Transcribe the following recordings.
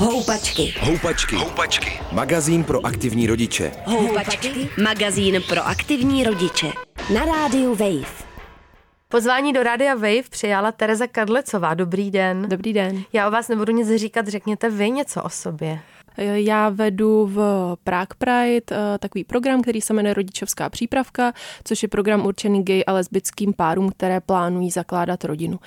Houpačky. Houpačky. Houpačky. Magazín pro aktivní rodiče. Houpačky. Magazín pro aktivní rodiče. Na rádiu Wave. Pozvání do Rádia Wave přijala Tereza Kadlecová. Dobrý den. Dobrý den. Já o vás nebudu nic říkat, řekněte vy něco o sobě. Já vedu v Prague Pride eh, takový program, který se jmenuje Rodičovská přípravka, což je program určený gay a lesbickým párům, které plánují zakládat rodinu.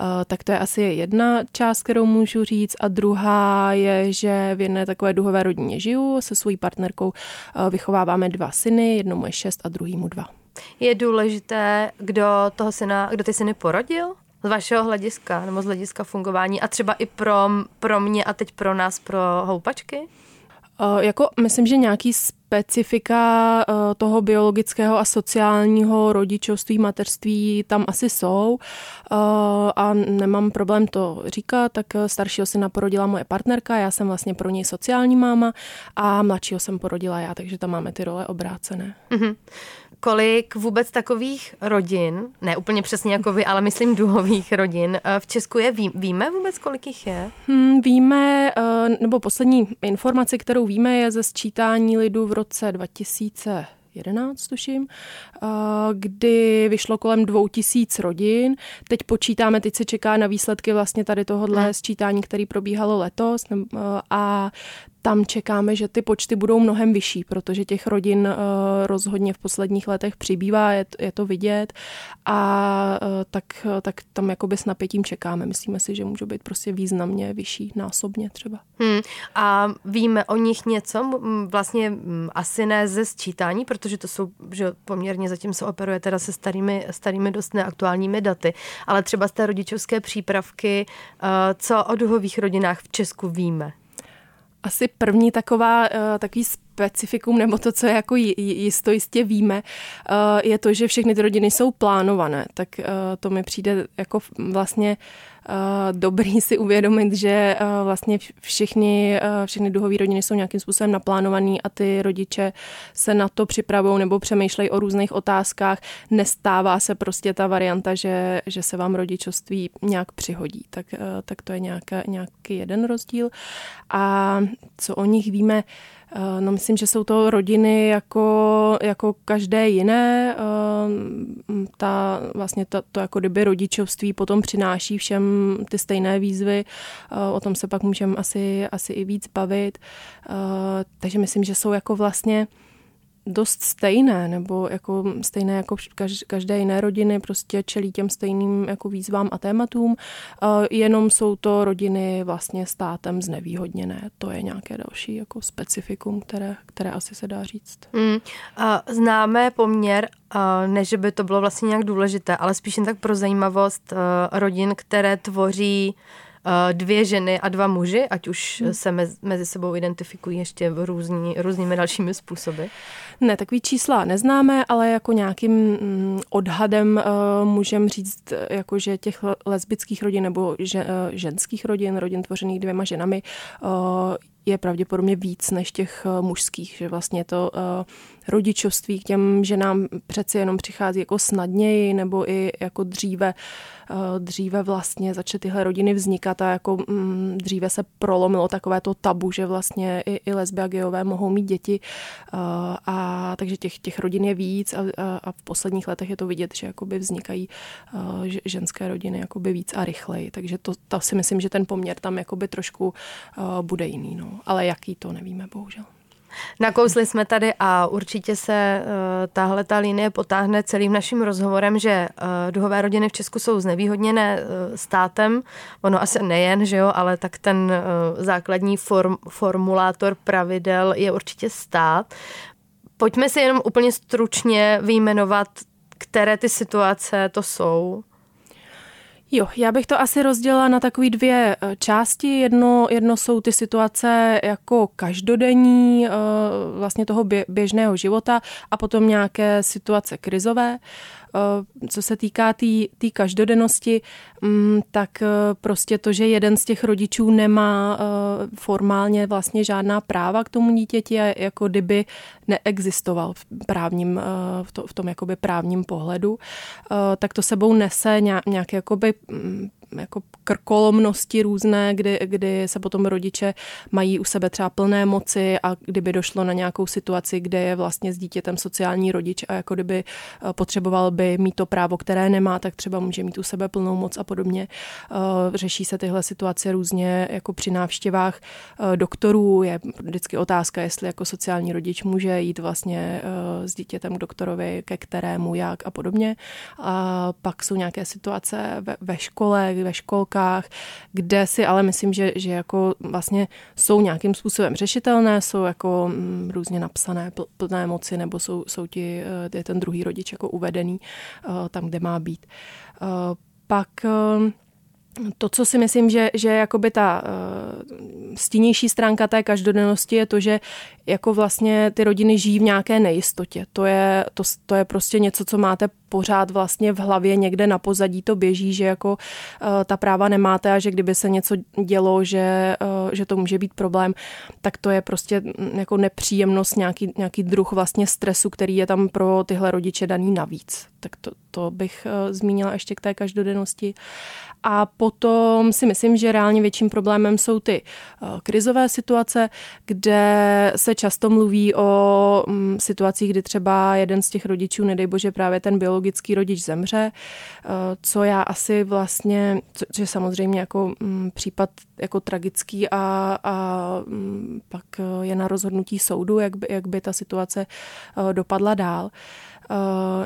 Eh, tak to je asi jedna část, kterou můžu říct. A druhá je, že v jedné takové duhové rodině žiju se svojí partnerkou. Eh, vychováváme dva syny, jednomu je šest a druhýmu dva. Je důležité, kdo toho syna, kdo ty syny porodil? Z vašeho hlediska, nebo z hlediska fungování a třeba i pro, pro mě a teď pro nás, pro houpačky? Uh, jako myslím, že nějaký specifika uh, toho biologického a sociálního rodičovství, mateřství tam asi jsou uh, a nemám problém to říkat, tak staršího syna porodila moje partnerka, já jsem vlastně pro něj sociální máma a mladšího jsem porodila já, takže tam máme ty role obrácené. Mm-hmm kolik vůbec takových rodin, ne úplně přesně jako vy, ale myslím duhových rodin, eh, v Česku je, ví, víme vůbec, kolik jich je? Hmm, víme, eh, nebo poslední informace, kterou víme, je ze sčítání lidu v roce 2000 11, tuším, eh, kdy vyšlo kolem dvou tisíc rodin. Teď počítáme, teď se čeká na výsledky vlastně tady tohohle sčítání, který probíhalo letos a tam čekáme, že ty počty budou mnohem vyšší, protože těch rodin uh, rozhodně v posledních letech přibývá, je, to vidět a uh, tak, tak tam jakoby s napětím čekáme. Myslíme si, že můžou být prostě významně vyšší, násobně třeba. Hmm. A víme o nich něco? Vlastně asi ne ze sčítání, protože to jsou, že poměrně zatím se operuje teda se starými, starými dost neaktuálními daty, ale třeba z té rodičovské přípravky, uh, co o duhových rodinách v Česku víme? Asi první taková, eh, takový specifikum, nebo to, co je jako jisto jistě víme, eh, je to, že všechny ty rodiny jsou plánované. Tak eh, to mi přijde jako vlastně dobrý si uvědomit, že vlastně všichni, všechny duhové rodiny jsou nějakým způsobem naplánovaný a ty rodiče se na to připravují nebo přemýšlejí o různých otázkách. Nestává se prostě ta varianta, že, že se vám rodičovství nějak přihodí. Tak, tak to je nějaká, nějaký jeden rozdíl. A co o nich víme, Eh, no myslím, že jsou to rodiny jako, jako každé jiné. Eh, ta, vlastně to, to jako kdyby rodičovství potom přináší všem ty stejné výzvy. Eh, o tom se pak můžeme asi, asi i víc bavit. Takže myslím, že jsou jako vlastně dost stejné, nebo jako stejné jako každé jiné rodiny, prostě čelí těm stejným jako výzvám a tématům, jenom jsou to rodiny vlastně státem znevýhodněné. To je nějaké další jako specifikum, které, které asi se dá říct. Mm. Známe poměr, ne, že by to bylo vlastně nějak důležité, ale spíš jen tak pro zajímavost rodin, které tvoří dvě ženy a dva muži, ať už hmm. se mezi sebou identifikují ještě různý, různými dalšími způsoby? Ne, takový čísla neznáme, ale jako nějakým mm, odhadem uh, můžeme říct, jako že těch lesbických rodin nebo že, ženských rodin, rodin tvořených dvěma ženami, uh, je pravděpodobně víc než těch mužských, že vlastně to rodičovství k těm ženám přeci jenom přichází jako snadněji nebo i jako dříve, eh, dříve vlastně začaly tyhle rodiny vznikat a jako mm, dříve se prolomilo takové to tabu, že vlastně i, i lesby a geové mohou mít děti eh, a takže těch, těch rodin je víc a, a, a v posledních letech je to vidět, že jakoby vznikají eh, ženské rodiny jakoby víc a rychleji, takže to, to si myslím, že ten poměr tam jakoby trošku bude jiný, no. ale jaký to nevíme, bohužel. Nakousli jsme tady a určitě se uh, tahle ta linie potáhne celým naším rozhovorem, že uh, duhové rodiny v Česku jsou znevýhodněné uh, státem. Ono asi nejen, že jo, ale tak ten uh, základní form, formulátor pravidel je určitě stát. Pojďme si jenom úplně stručně vyjmenovat, které ty situace to jsou. Jo, já bych to asi rozdělila na takové dvě eh, části. Jedno, jedno jsou ty situace jako každodenní, eh, vlastně toho běžného života a potom nějaké situace krizové. Co se týká té tý, tý každodennosti, mm, tak eh, prostě to, že jeden z těch rodičů nemá eh, formálně vlastně žádná práva k tomu dítěti jako kdyby neexistoval v právním, v, to, v tom jakoby právním pohledu, tak to sebou nese nějaké jakoby mm, jako krkolomnosti různé, kdy, kdy se potom rodiče mají u sebe třeba plné moci a kdyby došlo na nějakou situaci, kde je vlastně s dítětem sociální rodič a jako kdyby eh, potřeboval by mít to právo, které nemá, tak třeba může mít u sebe plnou moc a podobně. Eh, řeší se tyhle situace různě jako při návštěvách doktorů. Je vždycky otázka, jestli jako sociální rodič může jít vlastně s dítětem k doktorovi, ke kterému, jak a podobně. A pak jsou nějaké situace ve, ve škole, ve školkách, kde si ale myslím, že, že jako vlastně jsou nějakým způsobem řešitelné, jsou jako mm, různě napsané pl, plné moci, nebo jsou, jsou ti, eh, je ten druhý rodič jako uvedený uh, tam, kde má být. Uh, pak to, co si myslím, že, že jakoby ta uh, stínější stránka té každodennosti je to, že jako vlastně ty rodiny žijí v nějaké nejistotě. To je, to, to je prostě něco, co máte pořád vlastně v hlavě někde na pozadí to běží, že jako uh, ta práva nemáte a že kdyby se něco dělo, že, uh, že to může být problém, tak to je prostě mm, jako nepříjemnost, nějaký, nějaký druh vlastně stresu, který je tam pro tyhle rodiče daný navíc. Tak to, to bych uh, zmínila ještě k té každodennosti. A potom si myslím, že reálně větším problémem jsou ty krizové situace, kde se často mluví o mm, situacích, kdy třeba jeden z těch rodičů, nedej bože, právě ten biologický rodič zemře, co já asi vlastně, což je samozřejmě jako mm, případ jako tragický a, a mm, pak je na rozhodnutí soudu, jak by, jak by ta situace dopadla dál.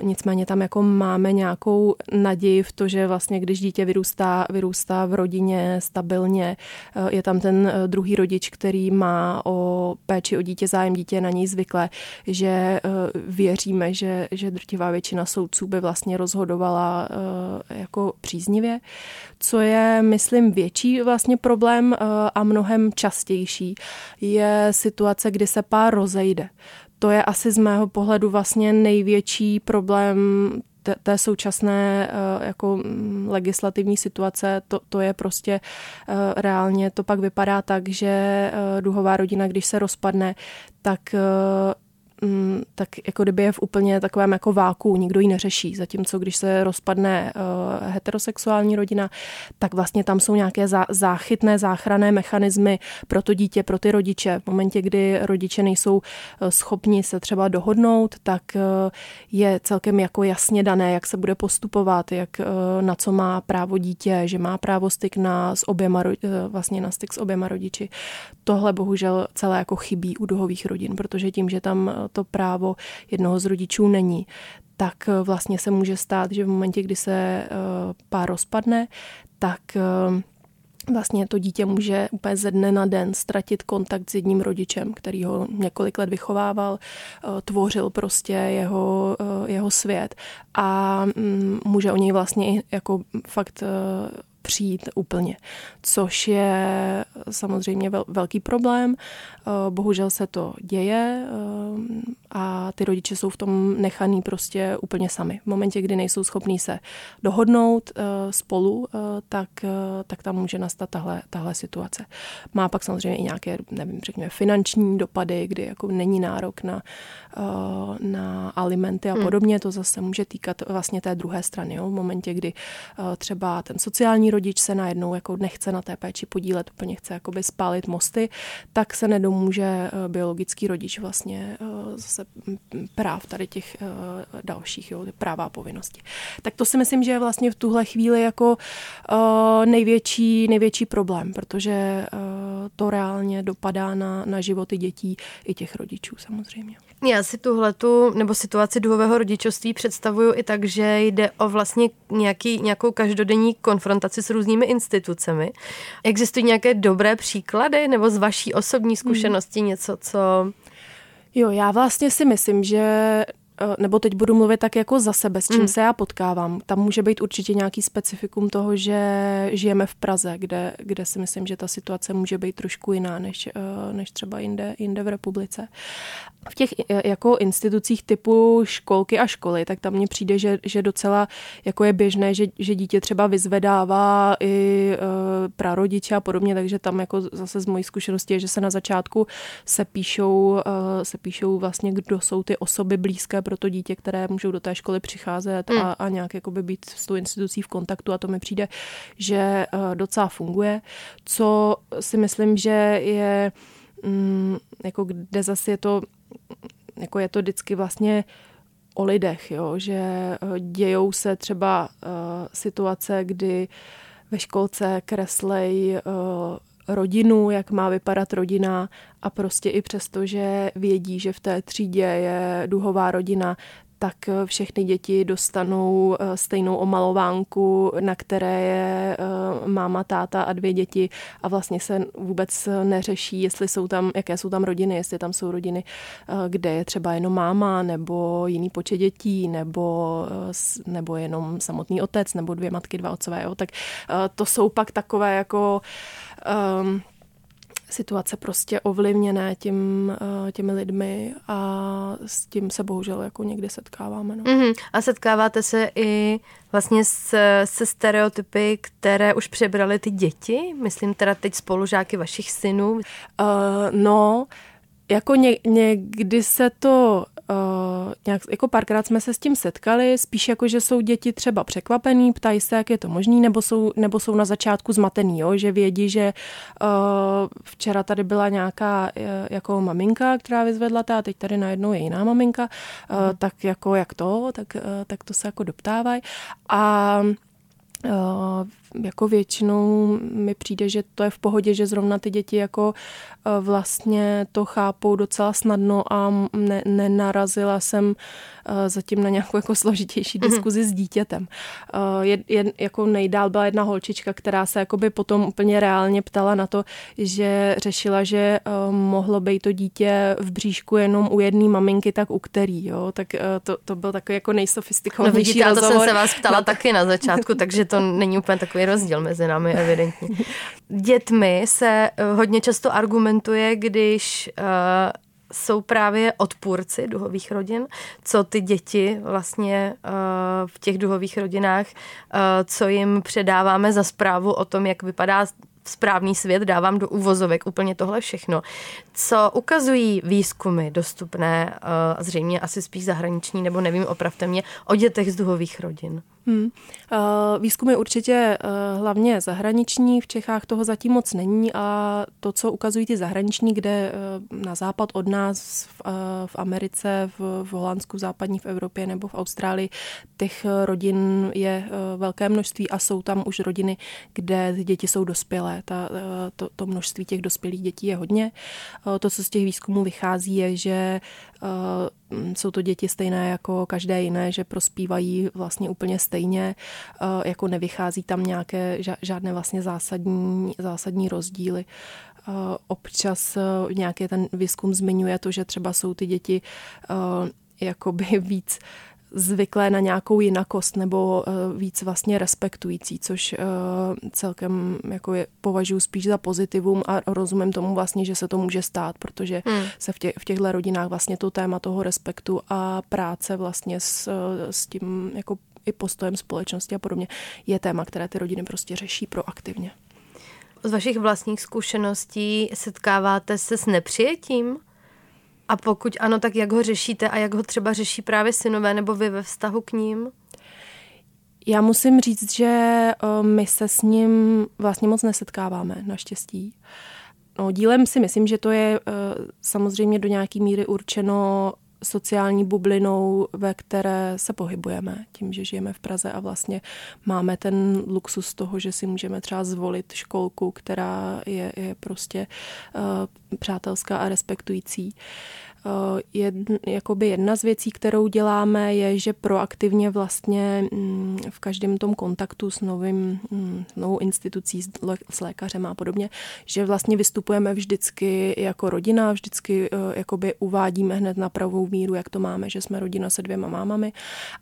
Nicméně tam jako máme nějakou naději v to, že vlastně když dítě vyrůstá, vyrůstá v rodině stabilně, uh, je tam ten uh, druhý rodič, který má o péči o dítě zájem dítě na něj zvyklé, že věříme, že, že drtivá většina soudců by vlastně rozhodovala jako příznivě. Co je, myslím, větší vlastně problém a mnohem častější, je situace, kdy se pár rozejde to je asi z mého pohledu vlastně největší problém té současné eh, jako mm, legislativní situace, to, to je prostě eh, reálně, to pak vypadá tak, že eh, duhová rodina, když se rozpadne, tak Mm, tak jako kdyby je v úplně takovém jako váku, nikdo ji neřeší. Zatímco když se rozpadne uh, heterosexuální rodina, tak vlastně tam jsou nějaké zá, záchytné, záchranné mechanismy pro to dítě, pro ty rodiče. V momentě, kdy rodiče nejsou uh, schopni se třeba dohodnout, tak uh, je celkem jako jasně dané, jak se bude postupovat, jak na co má právo dítě, že má právo styk na, s oběma, vlastně na styk s oběma rodiči. Tohle bohužel celé jako chybí u duhových rodin, protože tím, že tam to právo jednoho z rodičů není, tak eh, vlastně se může stát, že v momentě, kdy se eh, pár rozpadne, tak eh, vlastně to dítě může úplně ze dne na den ztratit kontakt s jedním rodičem, který ho několik let vychovával, tvořil prostě jeho, jeho svět a mm, může o něj vlastně jako fakt přijít úplně, což je samozřejmě velký problém. Eh, bohužel se to děje eh, a ty rodiče jsou v tom nechaný prostě úplně sami. V momentě, kdy nejsou schopní se dohodnout eh, spolu, tak, tak tam může nastat tahle, tahle situace. Má pak samozřejmě i nějaké, nevím, řekněme, finanční dopady, kdy jako není nárok na, na alimenty a hmm. podobně. To zase může týkat vlastně té druhé strany. Jo? V momentě, kdy třeba ten sociální rodič se najednou jako nechce na té péči podílet, úplně chce jakoby spálit mosty, tak se nedomůže eh, biologický rodič vlastně eh, zase práv tady těch eh, dalších, jo, práva a povinnosti. Tak to si myslím, že je vlastně v tuhle chvíli jako největší, největší problém, protože to reálně dopadá na, na životy dětí i těch rodičů samozřejmě. Já si tuhletu nebo situaci duhového rodičovství představuju i tak, že jde o vlastně nějaký, nějakou každodenní konfrontaci s různými institucemi. Existují nějaké dobré příklady nebo z vaší osobní hmm. zkušenosti hmm. něco, co... Jo, já vlastně si myslím, že nebo teď budu mluvit tak jako za sebe, s čím mm. se já potkávám. Tam může být určitě nějaký specifikum toho, že žijeme v Praze, kde, kde si myslím, že ta situace může být trošku jiná než, eh, než třeba jinde, jinde v republice. V těch eh, jako institucích typu školky a školy, tak tam mně přijde, že, že docela jako je běžné, že, že dítě třeba vyzvedává i prarodiče a podobně, takže tam jako zase z mojí zkušenosti je, že se na začátku se píšou, se píšou vlastně, kdo jsou ty osoby blízké pro to dítě, které můžou do té školy přicházet hmm. a, a nějak jakoby být s tou institucí v kontaktu a to mi přijde, že docela funguje. Co si myslím, že je mm, jako kde zase je to jako je to vždycky vlastně o lidech, jo? že eh, dějou se třeba uh, situace, kdy ve školce kreslej uh, rodinu, jak má vypadat rodina a prostě i přesto, že vědí, že v té třídě je duhová rodina, tak eh, všechny děti dostanou eh, stejnou omalovánku, na které je eh, máma, táta a dvě děti a vlastně se vůbec neřeší, jestli jsou tam, jaké jsou tam rodiny, jestli tam jsou rodiny, kde je třeba jenom máma nebo jiný počet dětí nebo, nebo jenom samotný otec nebo dvě matky, dva otcové. Jo. Tak to jsou pak takové jako um, situace prostě ovlivněné tím, eh, těmi lidmi a s tím se bohužel jako někdy setkáváme. No. Mm-hmm. A setkáváte se i vlastně se, se stereotypy, které už přebrali ty děti? Myslím teda teď spolužáky vašich synů. Uh, no, jako ně, někdy se to uh, nějak, jako párkrát jsme se s tím setkali, spíš jako, že jsou děti třeba překvapený, ptají se, jak je to možný, nebo jsou, nebo jsou na začátku zmatený, jo? že vědí, že uh, včera tady byla nějaká uh, jako maminka, která vyzvedla ta, a teď tady najednou je jiná maminka, uh, mm. tak jako jak to, tak, uh, tak to se jako doptávají. A jako většinou mi přijde, že to je v pohodě, že zrovna ty děti jako e, vlastně to chápou docela snadno a ne, nenarazila jsem e, zatím na nějakou jako složitější mhm. diskuzi mm-hmm. s dítětem. Je, je, jako nejdál byla jedna holčička, která se jakoby potom úplně reálně ptala na to, že řešila, že mohlo být to dítě v bříšku jenom u jedné maminky, tak u který, jo, tak to, to byl takový jako nejsofistikovanější no vidíte, rozhovor. to jsem se vás ptala no. taky na začátku, takže to není úplně takový rozdíl mezi námi, evidentně. Dětmi se eh, hodně často argumentuje, když uh, jsou právě odpůrci duhových rodin, co ty děti vlastně uh, v těch duhových rodinách, uh, co jim předáváme za zprávu o tom, jak vypadá správný svět, dávám do úvozovek úplně tohle všechno. Co ukazují výzkumy dostupné, zřejmě asi spíš zahraniční, nebo nevím, opravte mě, o dětech z duhových rodin? Hmm. Uh, výzkum je určitě uh, hlavně zahraniční, v Čechách toho zatím moc není a to, co ukazují ty zahraniční, kde uh, na západ od nás, v, Americe, v, Holandsku, v západní v Evropě nebo v Austrálii, těch rodin je velké množství a jsou tam už rodiny, kde děti jsou dospělé. Ta, to, to množství těch dospělých dětí je hodně. To, co z těch výzkumů vychází, je, že jsou to děti stejné jako každé jiné, že prospívají vlastně úplně stejně stejně, eh, jako nevychází tam nějaké žádné vlastně zásadní, zásadní rozdíly. Eh, občas eh, nějaký ten výzkum zmiňuje to, že třeba jsou ty děti jakoby víc zvyklé na nějakou jinakost nebo víc vlastně respektující, což celkem jako je, považuji spíš za pozitivum a rozumím tomu vlastně, že se to může stát, protože hmm. se v, tě, v těchto rodinách vlastně to téma toho respektu a práce vlastně s, s tím jako i postojem společnosti a podobně, je téma, které ty rodiny prostě řeší proaktivně. Z vašich vlastních zkušeností setkáváte se s nepřijetím? A pokud ano, tak jak ho řešíte a jak ho třeba řeší právě synové nebo vy ve vztahu k ním? Já musím říct, že eh, my se s ním vlastně moc nesetkáváme, naštěstí. No, dílem si myslím, že to je eh, samozřejmě do nějaké míry určeno sociální bublinou, ve které se pohybujeme, tím, že žijeme v Praze a vlastně máme ten luxus toho, že si můžeme třeba zvolit školku, která je, je prostě uh, přátelská a respektující. Eh, jedn, jakoby jedna z věcí, kterou děláme, je, že proaktivně vlastně mm, v každém tom kontaktu s novým, mm, novou institucí, s lékařem a podobně, že vlastně vystupujeme vždycky jako rodina, vždycky eh, jakoby uvádíme hned na pravou míru, jak to máme, že jsme rodina se dvěma mámami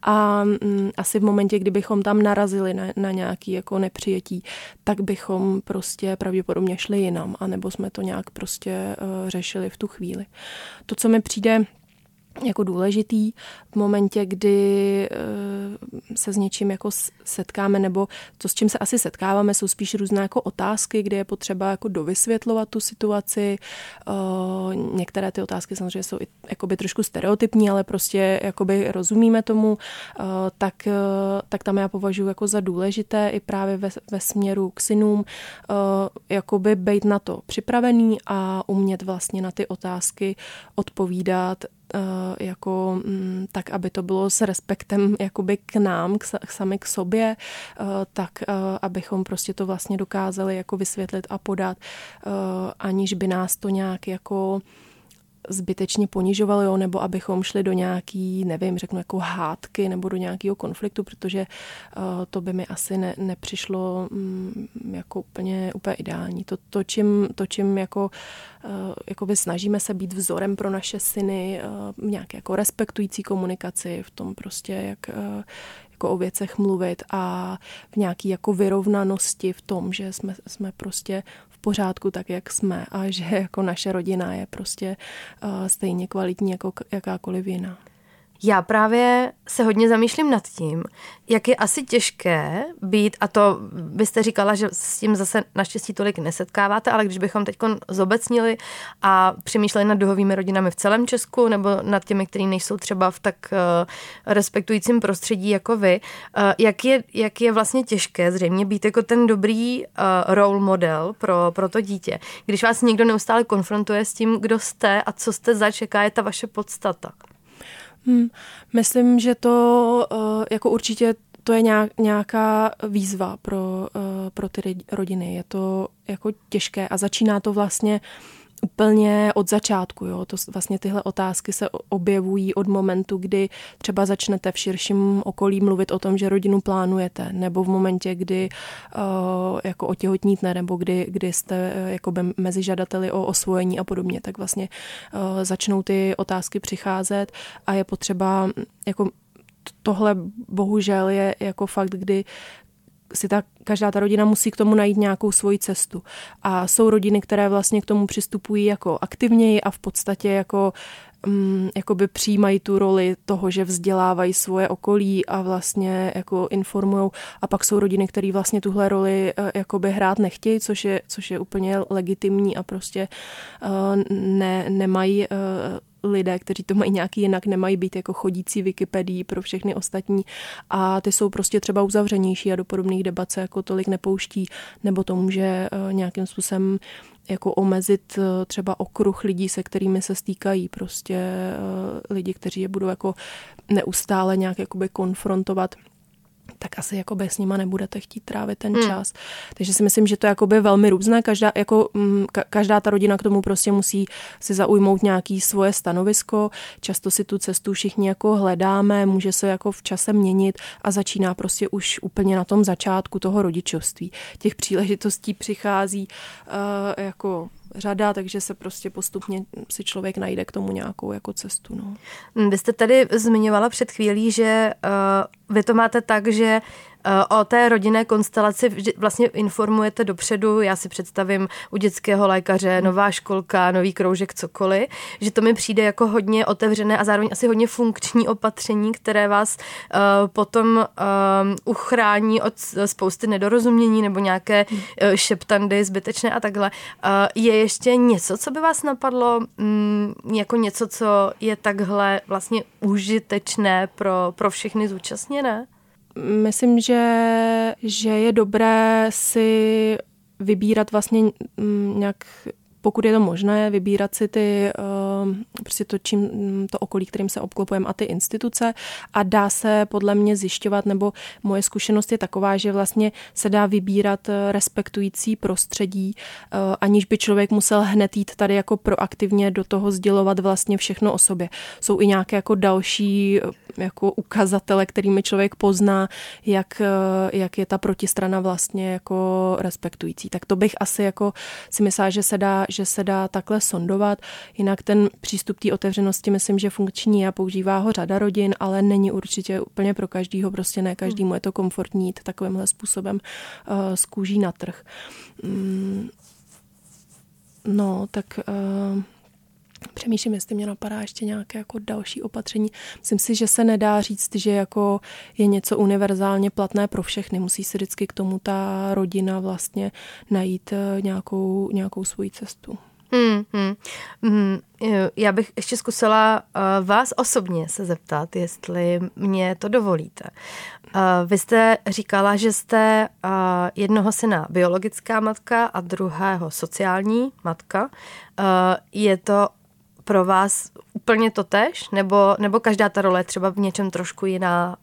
a mm, asi v momentě, kdybychom tam narazili na, na nějaký jako nepřijetí, tak bychom prostě pravděpodobně šli jinam, anebo jsme to nějak prostě uh, řešili v tu chvíli. To, co mi přijde jako důležitý v momentě, kdy eh, se s něčím jako setkáme, nebo to, s čím se asi setkáváme, jsou spíš různé jako otázky, kde je potřeba jako dovysvětlovat tu situaci. Eh, některé ty otázky samozřejmě jsou i trošku stereotypní, ale prostě jakoby rozumíme tomu, eh, tak, tak tam já považuji jako za důležité i právě ve, ve směru k synům jakoby být na to připravený a umět vlastně na ty otázky odpovídat jako mm, tak, aby to bylo s respektem jakoby k nám, k, sami k sobě, eh, tak eh, abychom prostě to vlastně dokázali jako vysvětlit a podat, aniž by nás to nějak jako zbytečně ponižovali, jo, nebo abychom šli do nějaký, nevím, řeknu jako hádky nebo do nějakého konfliktu, protože uh, to by mi asi ne, nepřišlo um, jako úplně, úplně ideální. To, to, čím, to, čím jako, uh, jakoby snažíme se být vzorem pro naše syny, uh, nějaké jako respektující komunikaci, v tom prostě, jak, jako o věcech mluvit a v nějaký jako vyrovnanosti v tom, že jsme, jsme prostě pořádku tak, jak jsme a že jako naše rodina je prostě uh, stejně kvalitní jako jakákoliv jiná. Já právě se hodně zamýšlím nad tím, jak je asi těžké být, a to byste říkala, že s tím zase naštěstí tolik nesetkáváte, ale když bychom teď zobecnili a přemýšleli nad duhovými rodinami v celém Česku nebo nad těmi, kteří nejsou třeba v tak uh, respektujícím prostředí jako vy, uh, jak, je, jak je vlastně těžké zřejmě být jako ten dobrý uh, role model pro, pro to dítě, když vás někdo neustále konfrontuje s tím, kdo jste a co jste zač, jaká je ta vaše podstata. Hmm, myslím, že to uh, jako určitě to je nějaká výzva pro, uh, pro ty rodiny. Je to jako těžké a začíná to vlastně úplně od začátku. Jo. To vlastně tyhle otázky se objevují od momentu, kdy třeba začnete v širším okolí mluvit o tom, že rodinu plánujete, nebo v momentě, kdy uh, jako otěhotníte, nebo kdy, kdy jste uh, jako mezi žadateli o osvojení a podobně, tak vlastně uh, začnou ty otázky přicházet a je potřeba jako tohle bohužel je jako fakt, kdy si ta, každá ta rodina musí k tomu najít nějakou svoji cestu. A jsou rodiny, které vlastně k tomu přistupují jako aktivněji a v podstatě jako um, jakoby přijímají tu roli toho, že vzdělávají svoje okolí a vlastně jako informují. A pak jsou rodiny, které vlastně tuhle roli uh, jakoby hrát nechtějí, což je, což je úplně legitimní a prostě uh, ne, nemají uh, lidé, kteří to mají nějaký jinak, nemají být jako chodící Wikipedii pro všechny ostatní. A ty jsou prostě třeba uzavřenější a do podobných debat se jako tolik nepouští, nebo to může eh, nějakým způsobem jako omezit eh, třeba okruh lidí, se kterými se stýkají, prostě eh, lidi, kteří je budou jako neustále nějak jakoby konfrontovat tak asi jako s nima nebudete chtít trávit ten hmm. čas. Takže si myslím, že to je by velmi různé. Každá, jako, mm, ka, každá ta rodina k tomu prostě musí si zaujmout nějaký svoje stanovisko. Často si tu cestu všichni jako hledáme, může se jako v čase měnit a začíná prostě už úplně na tom začátku toho rodičovství. Těch příležitostí přichází uh, jako řada, takže se prostě postupně si člověk najde k tomu nějakou jako cestu. No. Vy jste tady zmiňovala před chvílí, že uh, vy to máte tak, že Eh, o té rodinné konstelaci vlastně informujete dopředu, já si představím u dětského lékaře, hmm. nová školka, nový kroužek, cokoliv, že to mi přijde jako hodně otevřené a zároveň asi hodně funkční opatření, které vás uh, potom uh, uchrání od spousty nedorozumění nebo nějaké uh, šeptandy zbytečné a takhle. Uh, je ještě něco, co by vás napadlo, um, jako něco, co je takhle vlastně užitečné pro, pro všechny zúčastněné? Myslím, že, že je dobré si vybírat vlastně mm, nějak pokud je to možné, vybírat si ty, ehm, prostě to, čím, to okolí, kterým se obklopujeme a ty instituce a dá se podle mě zjišťovat, nebo moje zkušenost je taková, že vlastně se dá vybírat eh, respektující prostředí, eh, aniž by člověk musel hned jít tady jako proaktivně do toho sdělovat vlastně všechno o sobě. Jsou i nějaké jako další eh, jako ukazatele, kterými člověk pozná, jak, jak je ta protistrana vlastně jako respektující. Tak to bych asi jako si myslela, že se dá, že se dá takhle sondovat. Jinak ten přístup té otevřenosti myslím, že funkční a používá ho řada rodin, ale není určitě úplně pro každýho, prostě ne každému je to komfortní jít takovýmhle způsobem uh, z kůží na trh. Mm, no, tak uh, Přemýšlím, jestli mě napadá ještě nějaké jako další opatření. Myslím si, že se nedá říct, že jako je něco univerzálně platné pro všechny. Musí se vždycky k tomu ta rodina vlastně najít eh, nějakou, nějakou svoji cestu. Hmm, hmm, hmm. Já bych ještě zkusila uh, vás osobně se zeptat, jestli mě to dovolíte. Uh, vy jste říkala, že jste uh, jednoho syna biologická matka a druhého sociální matka. Je to pro vás úplně totež? Nebo, nebo každá ta role je třeba v něčem trošku jiná?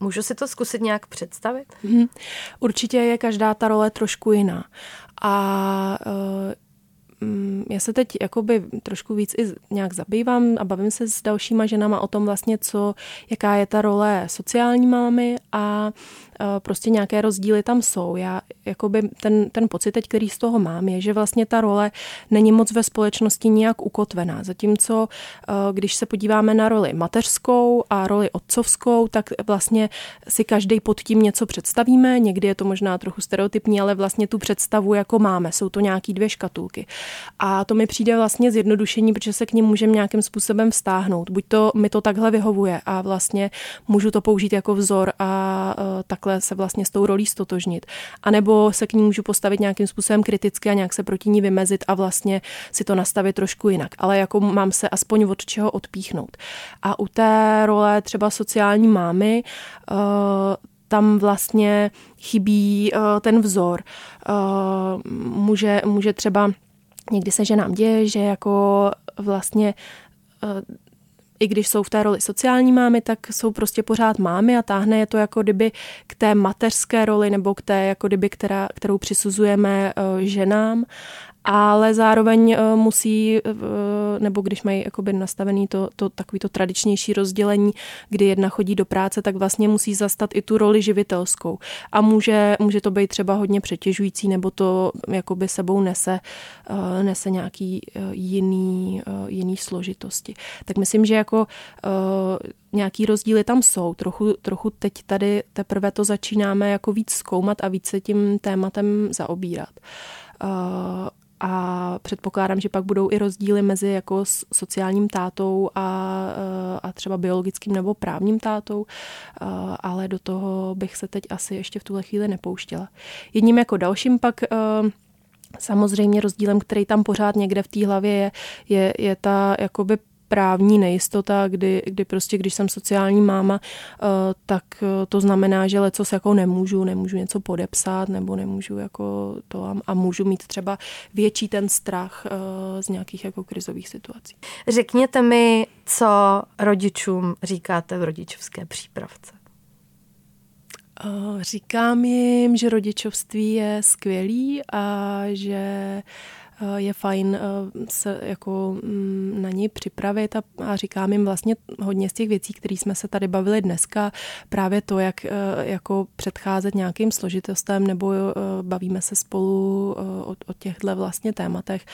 Můžu si to zkusit nějak představit? Hmm. Určitě je každá ta role trošku jiná. A Mm, já se teď jakoby trošku víc i nějak zabývám a bavím se s dalšíma ženama o tom vlastně, co, jaká je ta role sociální mámy a prostě nějaké rozdíly tam jsou. Já jakoby ten, ten pocit teď, který z toho mám, je, že vlastně ta role není moc ve společnosti nijak ukotvená. Zatímco, eh, když se podíváme na roli mateřskou a roli otcovskou, tak vlastně si každý pod tím něco představíme. Někdy je to možná trochu stereotypní, ale vlastně tu představu jako máme. Jsou to nějaký dvě škatulky. A to mi přijde vlastně zjednodušení, protože se k ním můžeme nějakým způsobem vztáhnout. Buď to mi to takhle vyhovuje a vlastně můžu to použít jako vzor a eh, takhle takhle se vlastně s tou rolí stotožnit. A nebo se k ní můžu postavit nějakým způsobem kriticky a nějak se proti ní vymezit a vlastně si to nastavit trošku jinak. Ale jako mám se aspoň od čeho odpíchnout. A u té role třeba sociální mámy, uh, tam vlastně chybí uh, ten vzor. Uh, může, může třeba někdy se ženám děje, že jako vlastně i když jsou v té roli sociální mámy, tak jsou prostě pořád mámy a táhne je to jako kdyby k té mateřské roli nebo k té jako kdyby, která, kterou přisuzujeme eh, ženám. Ale zároveň eh, musí, eh, nebo když mají jakoby nastavený to, to takový to tradičnější rozdělení, kdy jedna chodí do práce, tak vlastně musí zastat i tu roli živitelskou. A může, může to být třeba hodně přetěžující, nebo to jakoby sebou nese, eh, nese nějaký jiný, jiný složitosti. Tak myslím, že jako nějaký rozdíly tam jsou. Trochu, trochu teď tady teprve to začínáme jako víc zkoumat a víc se tím tématem zaobírat a předpokládám, že pak budou i rozdíly mezi jako sociálním tátou a, eh, a třeba biologickým nebo právním tátou, eh, ale do toho bych se teď asi ještě v tuhle chvíli nepouštěla. Jedním jako dalším pak eh, Samozřejmě rozdílem, který tam pořád někde v té hlavě je, je, je ta jakoby právní nejistota, kdy, kdy prostě, když jsem sociální máma, eh, tak eh, to znamená, že leco se jako nemůžu, nemůžu něco podepsat, nebo nemůžu jako to a, a můžu mít třeba větší ten strach eh, z nějakých jako krizových situací. Řekněte mi, co rodičům říkáte v rodičovské přípravce. Říkám jim, že rodičovství je skvělý a že Eh, je fajn eh, se jako mm, na ní připravit a, a říkám jim vlastně hodně z těch věcí, které jsme se tady bavili dneska, právě to, jak eh, jako předcházet nějakým složitostem nebo bavíme se spolu o, o těchto vlastně tématech,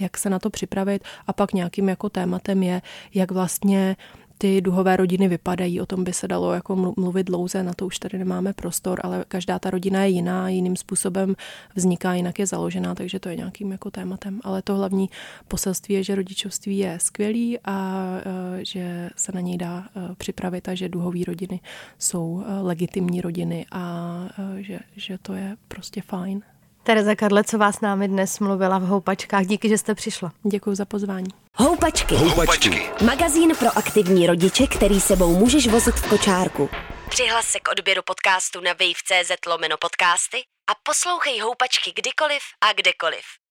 jak se na to připravit. A pak nějakým jako tématem je, jak vlastně ty duhové rodiny vypadají. O tom by se dalo jako mluvit dlouze, na to už tady nemáme prostor, ale každá ta rodina je jiná, jiným způsobem vzniká, jinak je založená, takže to je nějakým jako tématem. Ale to hlavní poselství je, že rodičovství je skvělý a e, že se na něj dá e, připravit a že duhové rodiny jsou e, legitimní rodiny a že, že to je prostě fajn. Tereza Karlecová s námi dnes mluvila v Houpačkách. Díky, že jste přišla. Děkuji za pozvání. Houpačky. Houpačky. Magazín pro aktivní rodiče, který sebou můžeš vozit v kočárku. Přihlas se k odběru podcastu na wave.cz lomeno podcasty a poslouchej Houpačky kdykoliv a kdekoliv.